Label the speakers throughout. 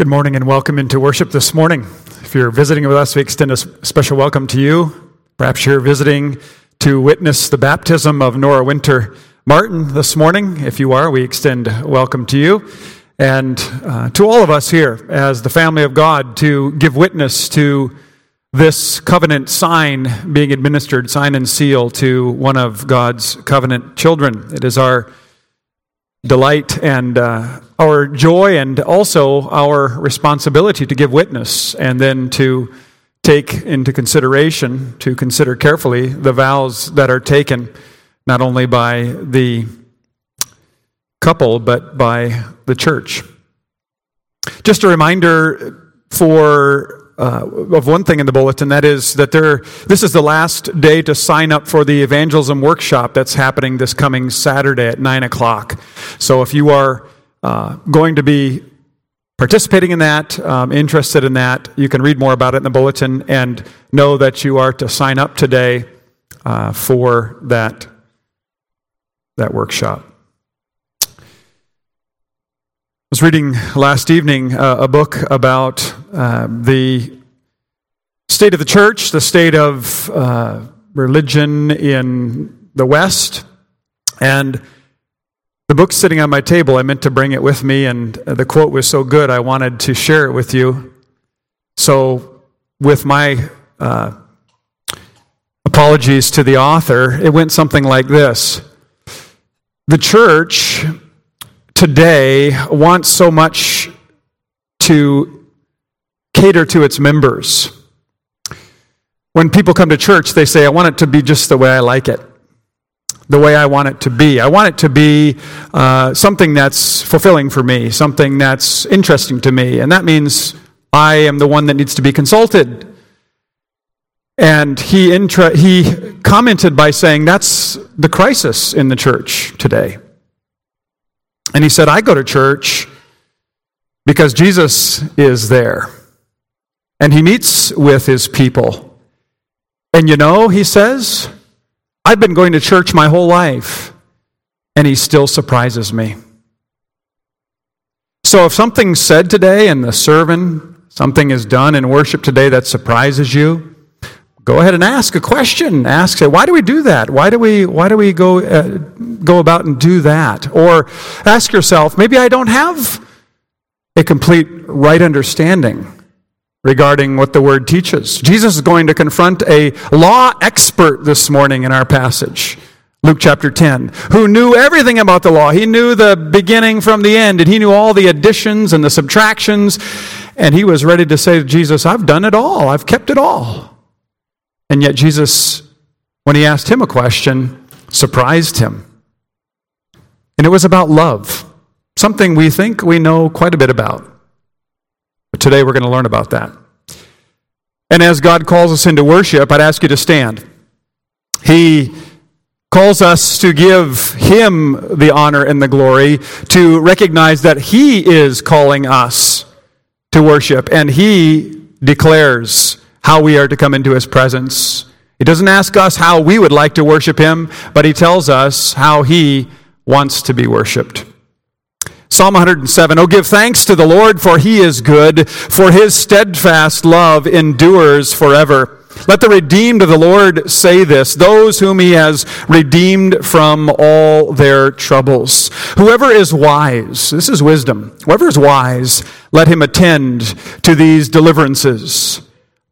Speaker 1: Good morning and welcome into worship this morning. If you're visiting with us, we extend a special welcome to you. Perhaps you're visiting to witness the baptism of Nora Winter Martin this morning. If you are, we extend welcome to you and uh, to all of us here as the family of God to give witness to this covenant sign being administered, sign and seal to one of God's covenant children. It is our delight and uh, our joy and also our responsibility to give witness and then to take into consideration, to consider carefully the vows that are taken not only by the couple but by the church. Just a reminder for uh, of one thing in the bulletin that is that there this is the last day to sign up for the evangelism workshop that's happening this coming saturday at 9 o'clock. So if you are uh, going to be participating in that um, interested in that you can read more about it in the bulletin and know that you are to sign up today uh, for that that workshop. I was reading last evening uh, a book about uh, the state of the church, the state of uh, religion in the West, and the book's sitting on my table. I meant to bring it with me, and the quote was so good, I wanted to share it with you. So, with my uh, apologies to the author, it went something like this The church today wants so much to cater to its members. When people come to church, they say, I want it to be just the way I like it, the way I want it to be. I want it to be uh, something that's fulfilling for me, something that's interesting to me. And that means I am the one that needs to be consulted. And he, intra- he commented by saying, That's the crisis in the church today. And he said, I go to church because Jesus is there and he meets with his people. And you know, he says, I've been going to church my whole life, and he still surprises me. So if something's said today in the sermon, something is done in worship today that surprises you, go ahead and ask a question. Ask, say, why do we do that? Why do we, why do we go, uh, go about and do that? Or ask yourself, maybe I don't have a complete right understanding regarding what the word teaches. Jesus is going to confront a law expert this morning in our passage. Luke chapter 10, who knew everything about the law. He knew the beginning from the end, and he knew all the additions and the subtractions, and he was ready to say to Jesus, I've done it all, I've kept it all. And yet, Jesus, when he asked him a question, surprised him. And it was about love, something we think we know quite a bit about. Today we're going to learn about that. And as God calls us into worship, I'd ask you to stand. He calls us to give Him the honor and the glory, to recognize that He is calling us to worship, and He declares how we are to come into His presence. He doesn't ask us how we would like to worship Him, but He tells us how He wants to be worshiped. Psalm 107 Oh, give thanks to the Lord, for he is good, for his steadfast love endures forever. Let the redeemed of the Lord say this those whom he has redeemed from all their troubles. Whoever is wise, this is wisdom, whoever is wise, let him attend to these deliverances.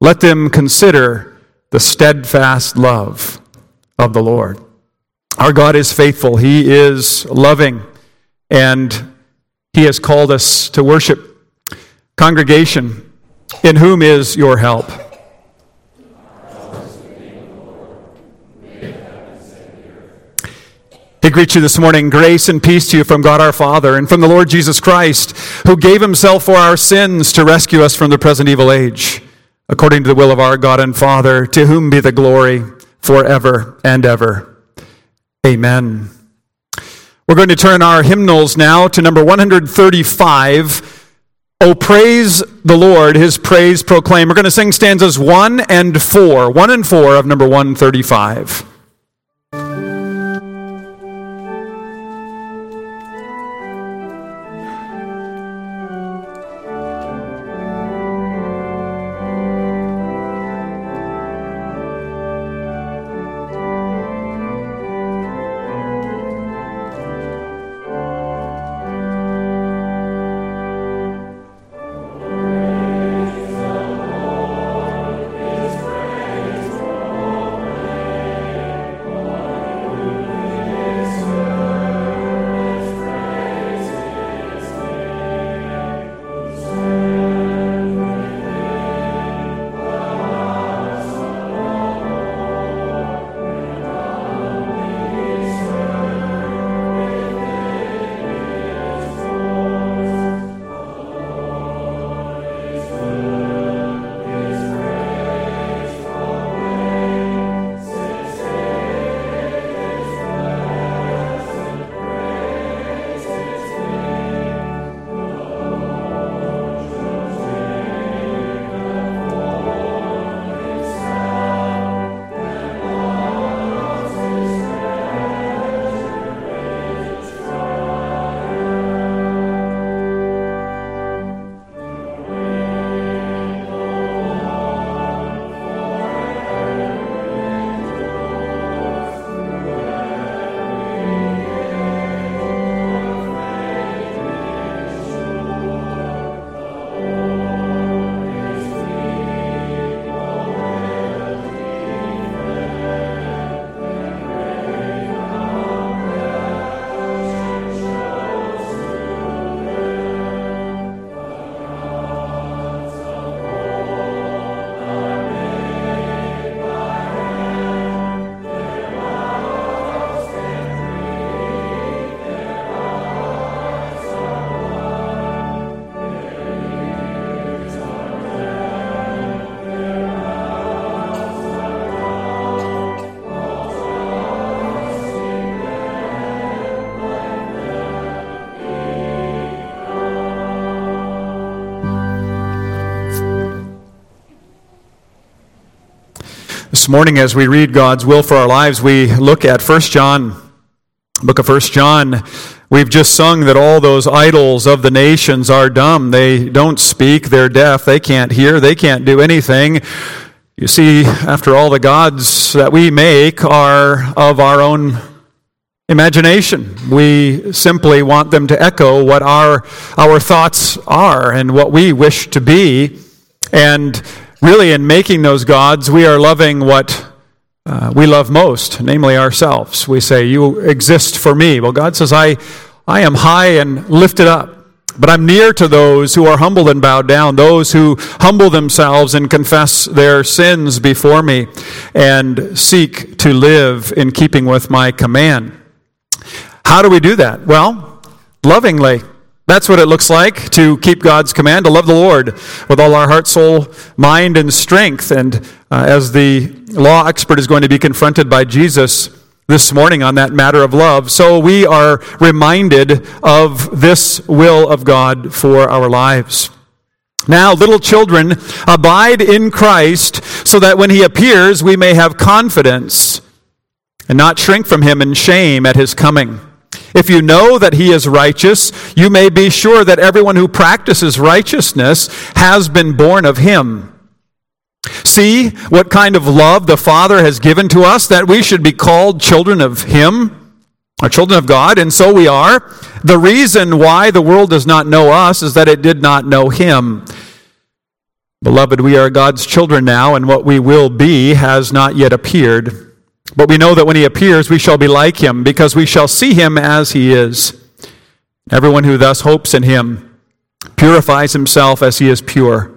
Speaker 1: Let them consider the steadfast love of the Lord. Our God is faithful, he is loving, and he has called us to worship. Congregation, in whom is your help? He greets you this morning. Grace and peace to you from God our Father and from the Lord Jesus Christ, who gave himself for our sins to rescue us from the present evil age, according to the will of our God and Father, to whom be the glory forever and ever. Amen. We're going to turn our hymnals now to number 135. Oh, praise the Lord, his praise proclaim. We're going to sing stanzas 1 and 4. 1 and 4 of number 135. Morning, as we read God's will for our lives, we look at 1 John, book of 1 John. We've just sung that all those idols of the nations are dumb. They don't speak, they're deaf, they can't hear, they can't do anything. You see, after all, the gods that we make are of our own imagination. We simply want them to echo what our, our thoughts are and what we wish to be. And really, in making those gods, we are loving what uh, we love most, namely ourselves. We say, You exist for me. Well, God says, I, I am high and lifted up. But I'm near to those who are humbled and bowed down, those who humble themselves and confess their sins before me and seek to live in keeping with my command. How do we do that? Well, lovingly. That's what it looks like to keep God's command, to love the Lord with all our heart, soul, mind, and strength. And uh, as the law expert is going to be confronted by Jesus this morning on that matter of love, so we are reminded of this will of God for our lives. Now, little children, abide in Christ so that when he appears, we may have confidence and not shrink from him in shame at his coming. If you know that he is righteous, you may be sure that everyone who practices righteousness has been born of him. See what kind of love the Father has given to us that we should be called children of him, or children of God, and so we are. The reason why the world does not know us is that it did not know him. Beloved, we are God's children now, and what we will be has not yet appeared. But we know that when he appears, we shall be like him, because we shall see him as he is. Everyone who thus hopes in him purifies himself as he is pure.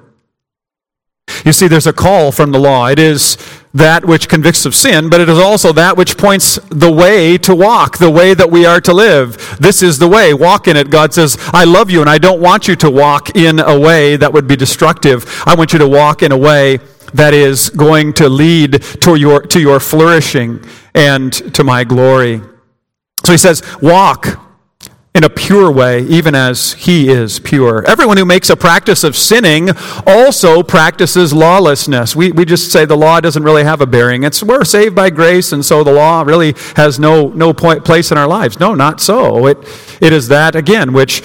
Speaker 1: You see, there's a call from the law. It is that which convicts of sin, but it is also that which points the way to walk, the way that we are to live. This is the way. Walk in it. God says, I love you, and I don't want you to walk in a way that would be destructive. I want you to walk in a way that is going to lead to your, to your flourishing and to my glory. So he says, walk in a pure way, even as he is pure. Everyone who makes a practice of sinning also practices lawlessness. We, we just say the law doesn't really have a bearing. It's we're saved by grace, and so the law really has no, no point, place in our lives. No, not so. It, it is that, again, which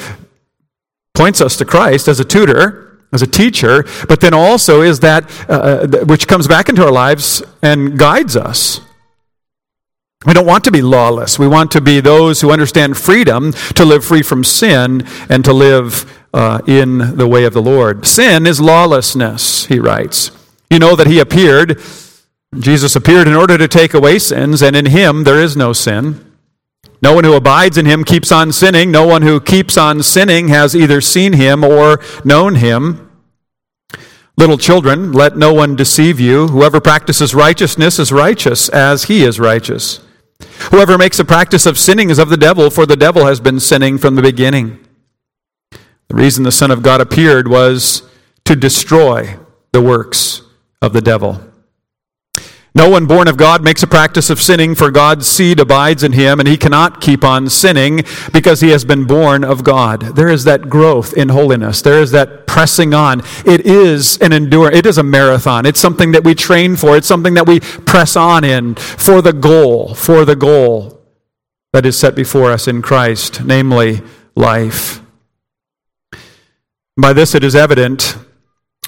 Speaker 1: points us to Christ as a tutor as a teacher, but then also is that uh, uh which comes back into our lives and guides us. We don't want to be lawless. We want to be those who understand freedom to live free from sin and to live uh, in the way of the Lord. Sin is lawlessness, he writes. You know that he appeared, Jesus appeared in order to take away sins, and in him there is no sin. No one who abides in him keeps on sinning. No one who keeps on sinning has either seen him or known him. Little children, let no one deceive you. Whoever practices righteousness is righteous as he is righteous. Whoever makes a practice of sinning is of the devil, for the devil has been sinning from the beginning. The reason the Son of God appeared was to destroy the works of the devil. No one born of God makes a practice of sinning, for God's seed abides in him, and he cannot keep on sinning because he has been born of God. There is that growth in holiness. There is that pressing on. It is an endure. It is a marathon. It's something that we train for. It's something that we press on in for the goal, for the goal that is set before us in Christ, namely life. By this it is evident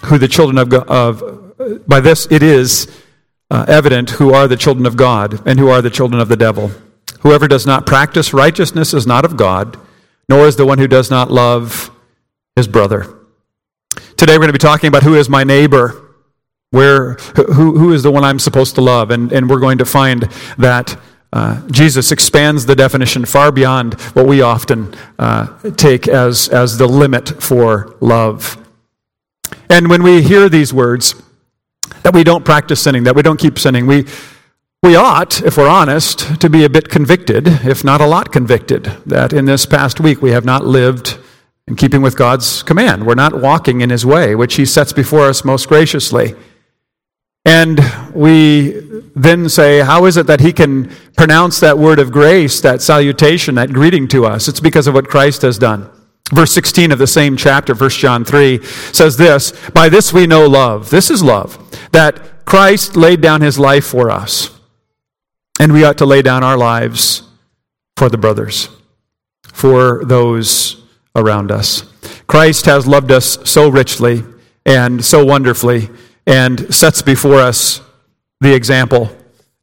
Speaker 1: who the children of, of by this it is uh, evident who are the children of God and who are the children of the devil. Whoever does not practice righteousness is not of God, nor is the one who does not love his brother. Today we're going to be talking about who is my neighbor, where, who, who is the one I'm supposed to love, and, and we're going to find that uh, Jesus expands the definition far beyond what we often uh, take as, as the limit for love. And when we hear these words, that we don't practice sinning, that we don't keep sinning. We, we ought, if we're honest, to be a bit convicted, if not a lot convicted, that in this past week we have not lived in keeping with God's command. We're not walking in His way, which He sets before us most graciously. And we then say, How is it that He can pronounce that word of grace, that salutation, that greeting to us? It's because of what Christ has done. Verse 16 of the same chapter, 1 John 3, says this By this we know love. This is love, that Christ laid down his life for us. And we ought to lay down our lives for the brothers, for those around us. Christ has loved us so richly and so wonderfully and sets before us the example,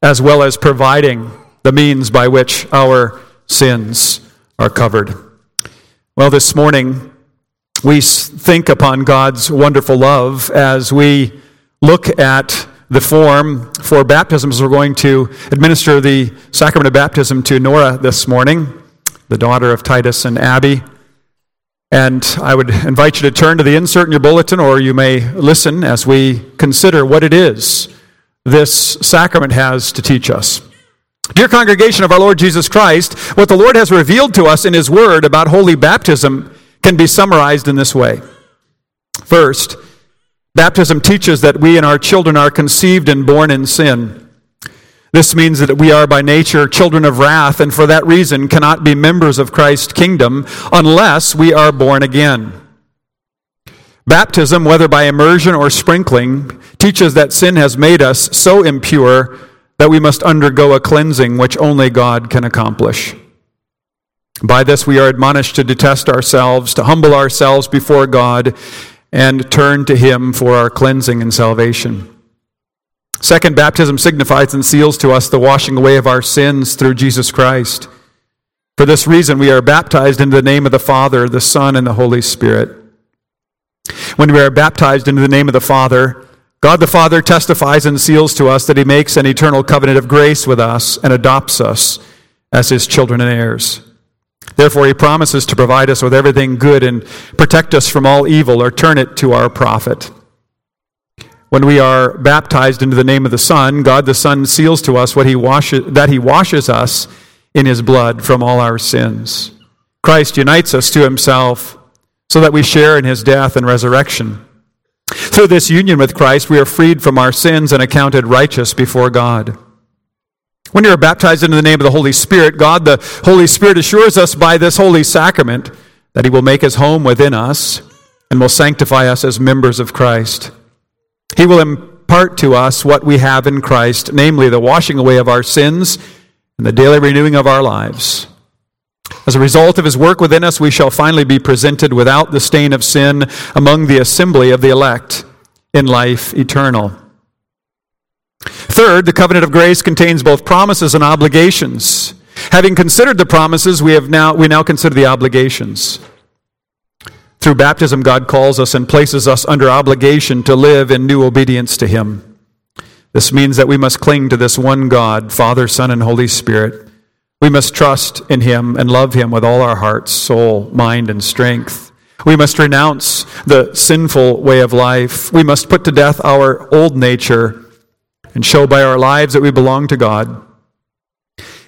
Speaker 1: as well as providing the means by which our sins are covered. Well, this morning, we think upon God's wonderful love as we look at the form for baptisms. We're going to administer the sacrament of baptism to Nora this morning, the daughter of Titus and Abby. And I would invite you to turn to the insert in your bulletin, or you may listen as we consider what it is this sacrament has to teach us. Dear congregation of our Lord Jesus Christ, what the Lord has revealed to us in His Word about holy baptism can be summarized in this way. First, baptism teaches that we and our children are conceived and born in sin. This means that we are by nature children of wrath, and for that reason cannot be members of Christ's kingdom unless we are born again. Baptism, whether by immersion or sprinkling, teaches that sin has made us so impure that we must undergo a cleansing which only God can accomplish. By this, we are admonished to detest ourselves, to humble ourselves before God, and turn to Him for our cleansing and salvation. Second, baptism signifies and seals to us the washing away of our sins through Jesus Christ. For this reason, we are baptized into the name of the Father, the Son, and the Holy Spirit. When we are baptized into the name of the Father, God the Father testifies and seals to us that He makes an eternal covenant of grace with us and adopts us as His children and heirs. Therefore, He promises to provide us with everything good and protect us from all evil or turn it to our profit. When we are baptized into the name of the Son, God the Son seals to us what he washes, that He washes us in His blood from all our sins. Christ unites us to Himself so that we share in His death and resurrection. Through this union with Christ, we are freed from our sins and accounted righteous before God. When you are baptized into the name of the Holy Spirit, God, the Holy Spirit, assures us by this holy sacrament that He will make His home within us and will sanctify us as members of Christ. He will impart to us what we have in Christ, namely the washing away of our sins and the daily renewing of our lives. As a result of his work within us, we shall finally be presented without the stain of sin among the assembly of the elect in life eternal. Third, the covenant of grace contains both promises and obligations. Having considered the promises, we, have now, we now consider the obligations. Through baptism, God calls us and places us under obligation to live in new obedience to Him. This means that we must cling to this one God, Father, Son, and Holy Spirit we must trust in Him and love Him with all our hearts, soul, mind, and strength. We must renounce the sinful way of life. We must put to death our old nature and show by our lives that we belong to God.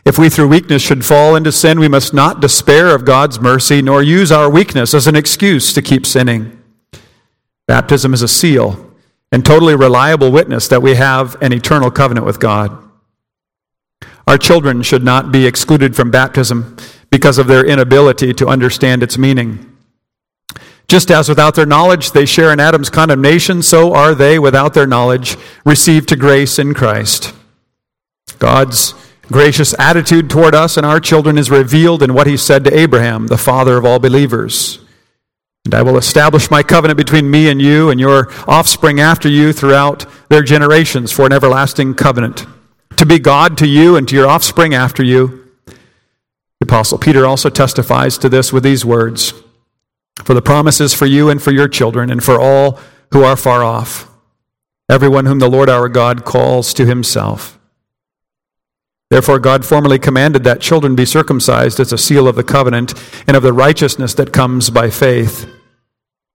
Speaker 1: If we through weakness should fall into sin, we must not despair of God's mercy, nor use our weakness as an excuse to keep sinning. Baptism is a seal and totally reliable witness that we have an eternal covenant with God. Our children should not be excluded from baptism because of their inability to understand its meaning. Just as without their knowledge they share in Adam's condemnation, so are they, without their knowledge, received to grace in Christ. God's gracious attitude toward us and our children is revealed in what he said to Abraham, the father of all believers. And I will establish my covenant between me and you and your offspring after you throughout their generations for an everlasting covenant to be God to you and to your offspring after you. The Apostle Peter also testifies to this with these words For the promise is for you and for your children and for all who are far off, everyone whom the Lord our God calls to himself. Therefore, God formerly commanded that children be circumcised as a seal of the covenant and of the righteousness that comes by faith.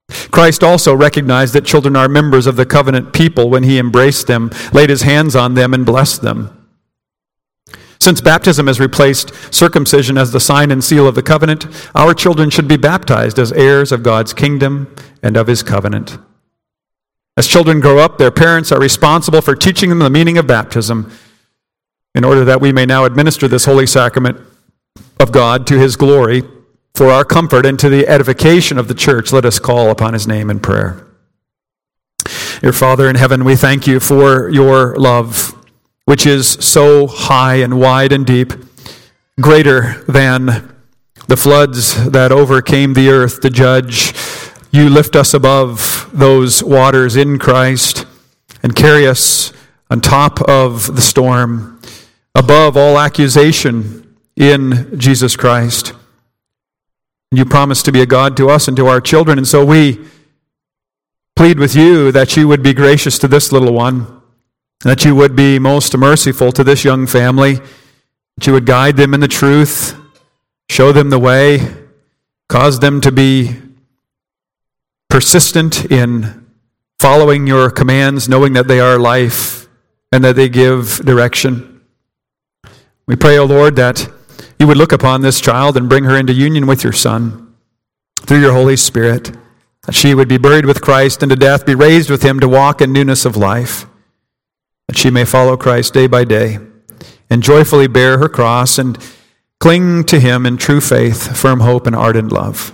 Speaker 1: Christ also recognized that children are members of the covenant people when he embraced them, laid his hands on them, and blessed them. Since baptism has replaced circumcision as the sign and seal of the covenant, our children should be baptized as heirs of God's kingdom and of his covenant. As children grow up, their parents are responsible for teaching them the meaning of baptism in order that we may now administer this holy sacrament of God to his glory for our comfort and to the edification of the church, let us call upon his name in prayer. Your Father in heaven, we thank you for your love, which is so high and wide and deep, greater than the floods that overcame the earth to judge. You lift us above those waters in Christ and carry us on top of the storm, above all accusation in Jesus Christ. You promise to be a God to us and to our children, and so we plead with you that you would be gracious to this little one, that you would be most merciful to this young family, that you would guide them in the truth, show them the way, cause them to be persistent in following your commands, knowing that they are life and that they give direction. We pray, O oh Lord, that you would look upon this child and bring her into union with your Son through your Holy Spirit, that she would be buried with Christ and to death, be raised with him to walk in newness of life, that she may follow Christ day by day and joyfully bear her cross and cling to him in true faith, firm hope, and ardent love.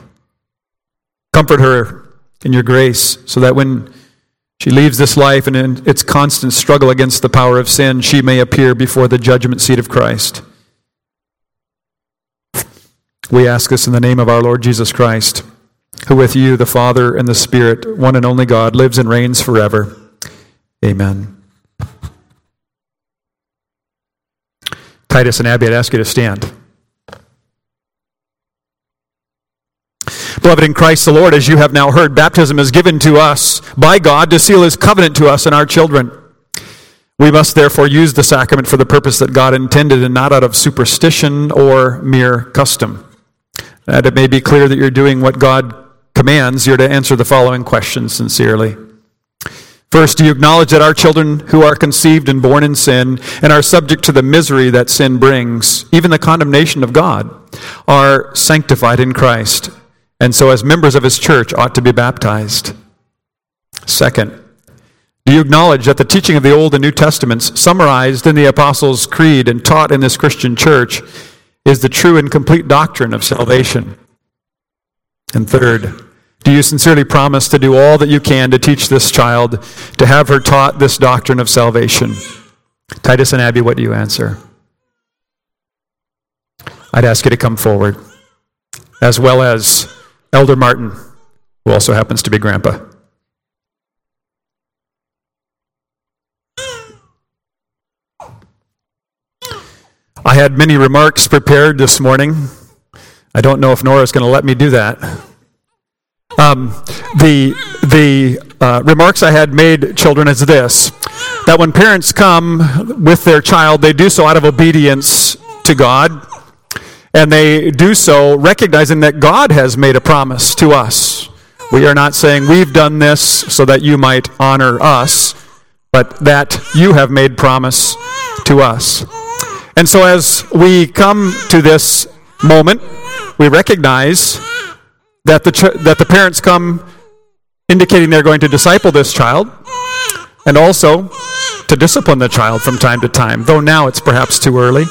Speaker 1: Comfort her in your grace, so that when she leaves this life and in its constant struggle against the power of sin, she may appear before the judgment seat of Christ. We ask this in the name of our Lord Jesus Christ, who with you, the Father and the Spirit, one and only God, lives and reigns forever. Amen. Titus and Abby, I'd ask you to stand. Beloved in Christ the Lord, as you have now heard, baptism is given to us by God to seal his covenant to us and our children. We must therefore use the sacrament for the purpose that God intended and not out of superstition or mere custom. That it may be clear that you're doing what God commands, you're to answer the following questions sincerely. First, do you acknowledge that our children who are conceived and born in sin and are subject to the misery that sin brings, even the condemnation of God, are sanctified in Christ and so as members of his church ought to be baptized. Second, do you acknowledge that the teaching of the Old and New Testaments, summarized in the Apostles' Creed and taught in this Christian church, is the true and complete doctrine of salvation? And third, do you sincerely promise to do all that you can to teach this child, to have her taught this doctrine of salvation? Titus and Abby, what do you answer? I'd ask you to come forward, as well as Elder Martin, who also happens to be grandpa. I had many remarks prepared this morning. I don't know if Nora's going to let me do that. Um, the the uh, remarks I had made, children, is this that when parents come with their child, they do so out of obedience to God and they do so recognizing that God has made a promise to us. We are not saying we've done this so that you might honor us, but that you have made promise to us. And so as we come to this moment, we recognize that the, ch- that the parents come indicating they're going to disciple this child and also to discipline the child from time to time, though now it's perhaps too early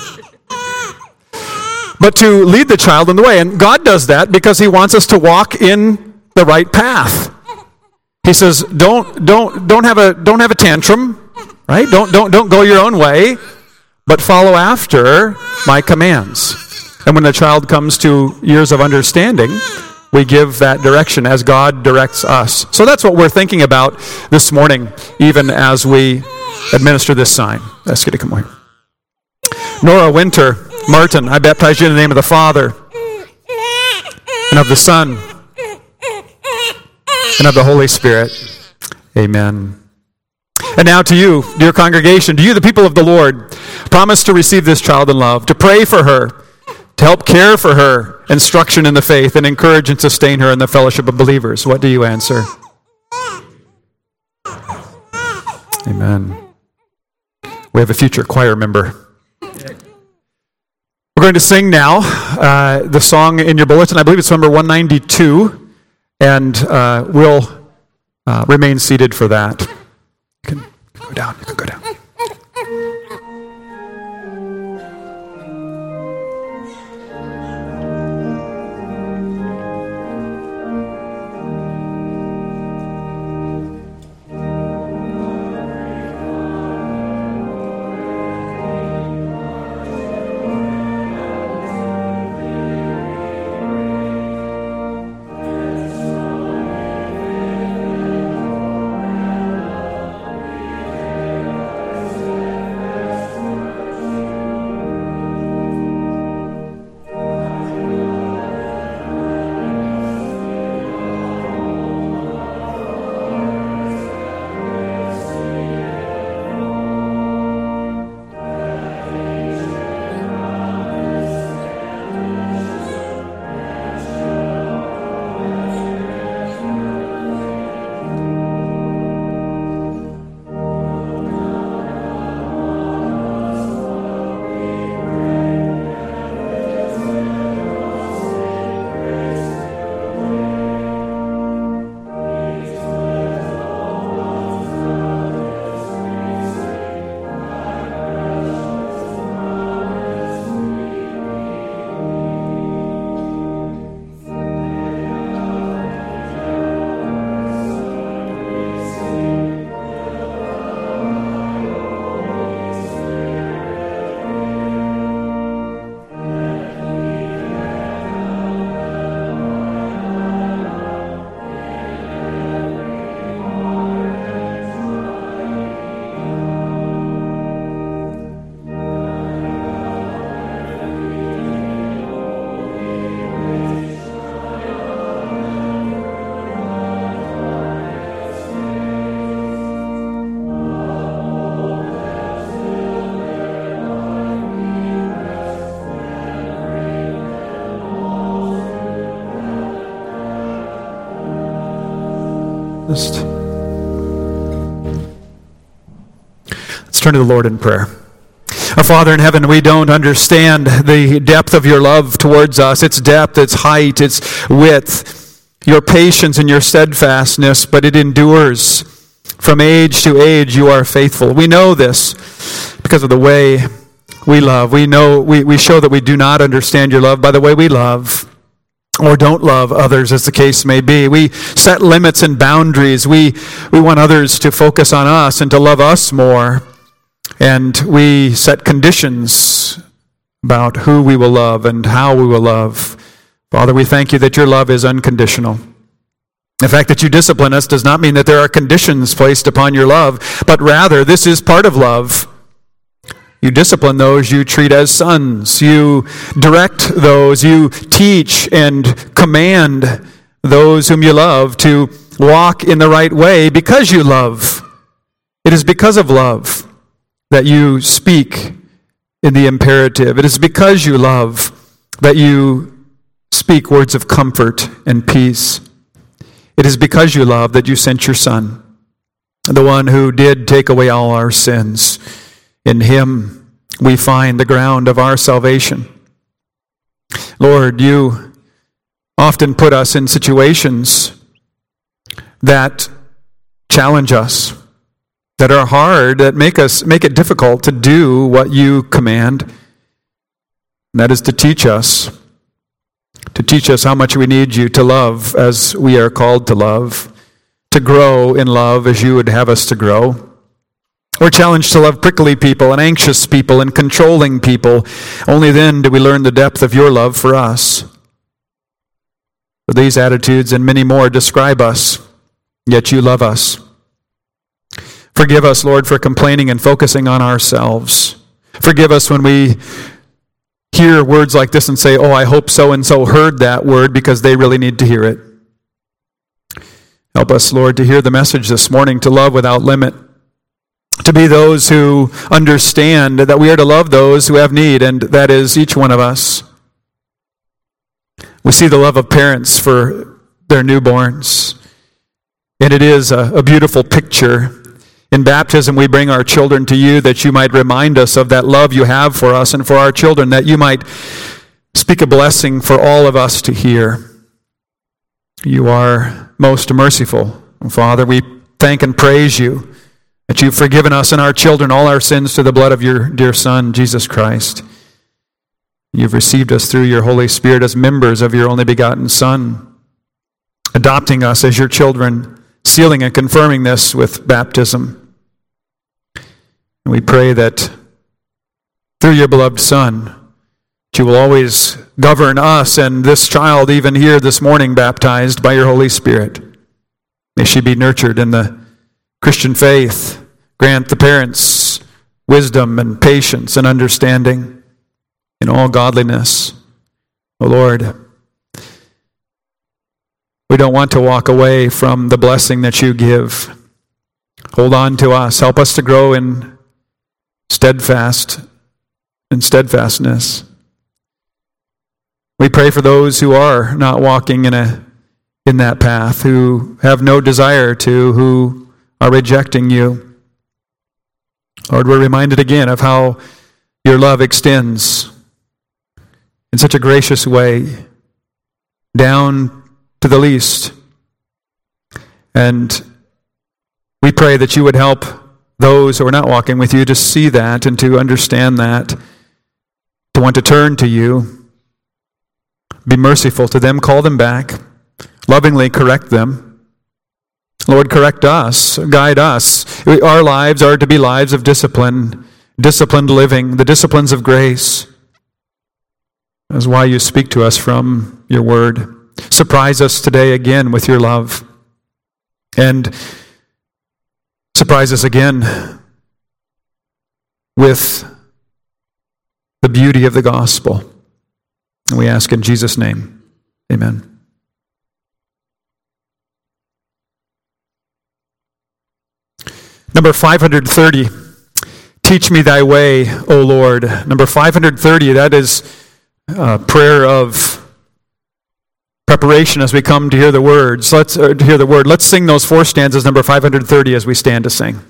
Speaker 1: but to lead the child in the way. And God does that because He wants us to walk in the right path. He says, "Don't don't don't have a don't have a tantrum, right? Don't don't don't go your own way, but follow after my commands." And when the child comes to years of understanding, we give that direction as God directs us. So that's what we're thinking about this morning, even as we administer this sign. Let's get to come here. Nora Winter Martin, I baptize you in the name of the Father and of the Son and of the Holy Spirit. Amen. And now to you, dear congregation, to you, the people of the Lord, promise to receive this child in love, to pray for her, to help care for her, instruction in the faith, and encourage and sustain her in the fellowship of believers. What do you answer? Amen. We have a future choir member. We're going to sing now uh, the song in your bulletin. I believe it's number 192, and uh, we'll uh, remain seated for that. Go down. You can go down. Turn to the Lord in prayer. Our Father in heaven, we don't understand the depth of your love towards us, its depth, its height, its width, your patience and your steadfastness, but it endures. From age to age, you are faithful. We know this because of the way we love. We know, we, we show that we do not understand your love by the way we love or don't love others, as the case may be. We set limits and boundaries. We, we want others to focus on us and to love us more. And we set conditions about who we will love and how we will love. Father, we thank you that your love is unconditional. The fact that you discipline us does not mean that there are conditions placed upon your love, but rather this is part of love. You discipline those you treat as sons. You direct those. You teach and command those whom you love to walk in the right way because you love. It is because of love that you speak in the imperative. It is because you love that you speak words of comfort and peace. It is because you love that you sent your Son, the one who did take away all our sins. In him we find the ground of our salvation. Lord, you often put us in situations that challenge us, that are hard, that make us make it difficult to do what you command. And that is to teach us, to teach us how much we need you to love as we are called to love, to grow in love as you would have us to grow. We're challenged to love prickly people and anxious people and controlling people. Only then do we learn the depth of your love for us. These attitudes and many more describe us, yet you love us. Forgive us, Lord, for complaining and focusing on ourselves. Forgive us when we hear words like this and say, Oh, I hope so and so heard that word because they really need to hear it. Help us, Lord, to hear the message this morning to love without limit to be those who understand that we are to love those who have need, and that is each one of us. We see the love of parents for their newborns, and it is a, a beautiful picture. In baptism, we bring our children to you that you might remind us of that love you have for us and for our children, that you might speak a blessing for all of us to hear. You are most merciful. Father, we thank and praise you that you've forgiven us and our children all our sins through the blood of your dear Son, Jesus Christ. You've received us through your Holy Spirit as members of your only begotten Son, adopting us as your children, sealing and confirming this with baptism. And we pray that through your beloved Son, you will always govern us and this child, even here this morning, baptized by your Holy Spirit. May she be nurtured in the Christian faith. Grant the parents wisdom and patience and understanding in all godliness. O oh Lord, we don't want to walk away from the blessing that you give. Hold on to us. Help us to grow in steadfast and steadfastness. We pray for those who are not walking in a in that path, who have no desire to, who are rejecting you. Lord, we're reminded again of how your love extends in such a gracious way down to the least. And we pray that you would help those who are not walking with you to see that and to understand that, to want to turn to you. Be merciful to them, call them back, lovingly correct them. Lord, correct us, guide us. Our lives are to be lives of discipline, disciplined living, the disciplines of grace. That's why you speak to us from your word. Surprise us today again with your love. And surprise us again with the beauty of the gospel. And we ask in Jesus' name, amen. Number 530, teach me thy way, O Lord. Number 530, that is a prayer of preparation as we come to hear the words. Let's uh, hear the word. Let's sing those four stanzas, number 530, as we stand to sing.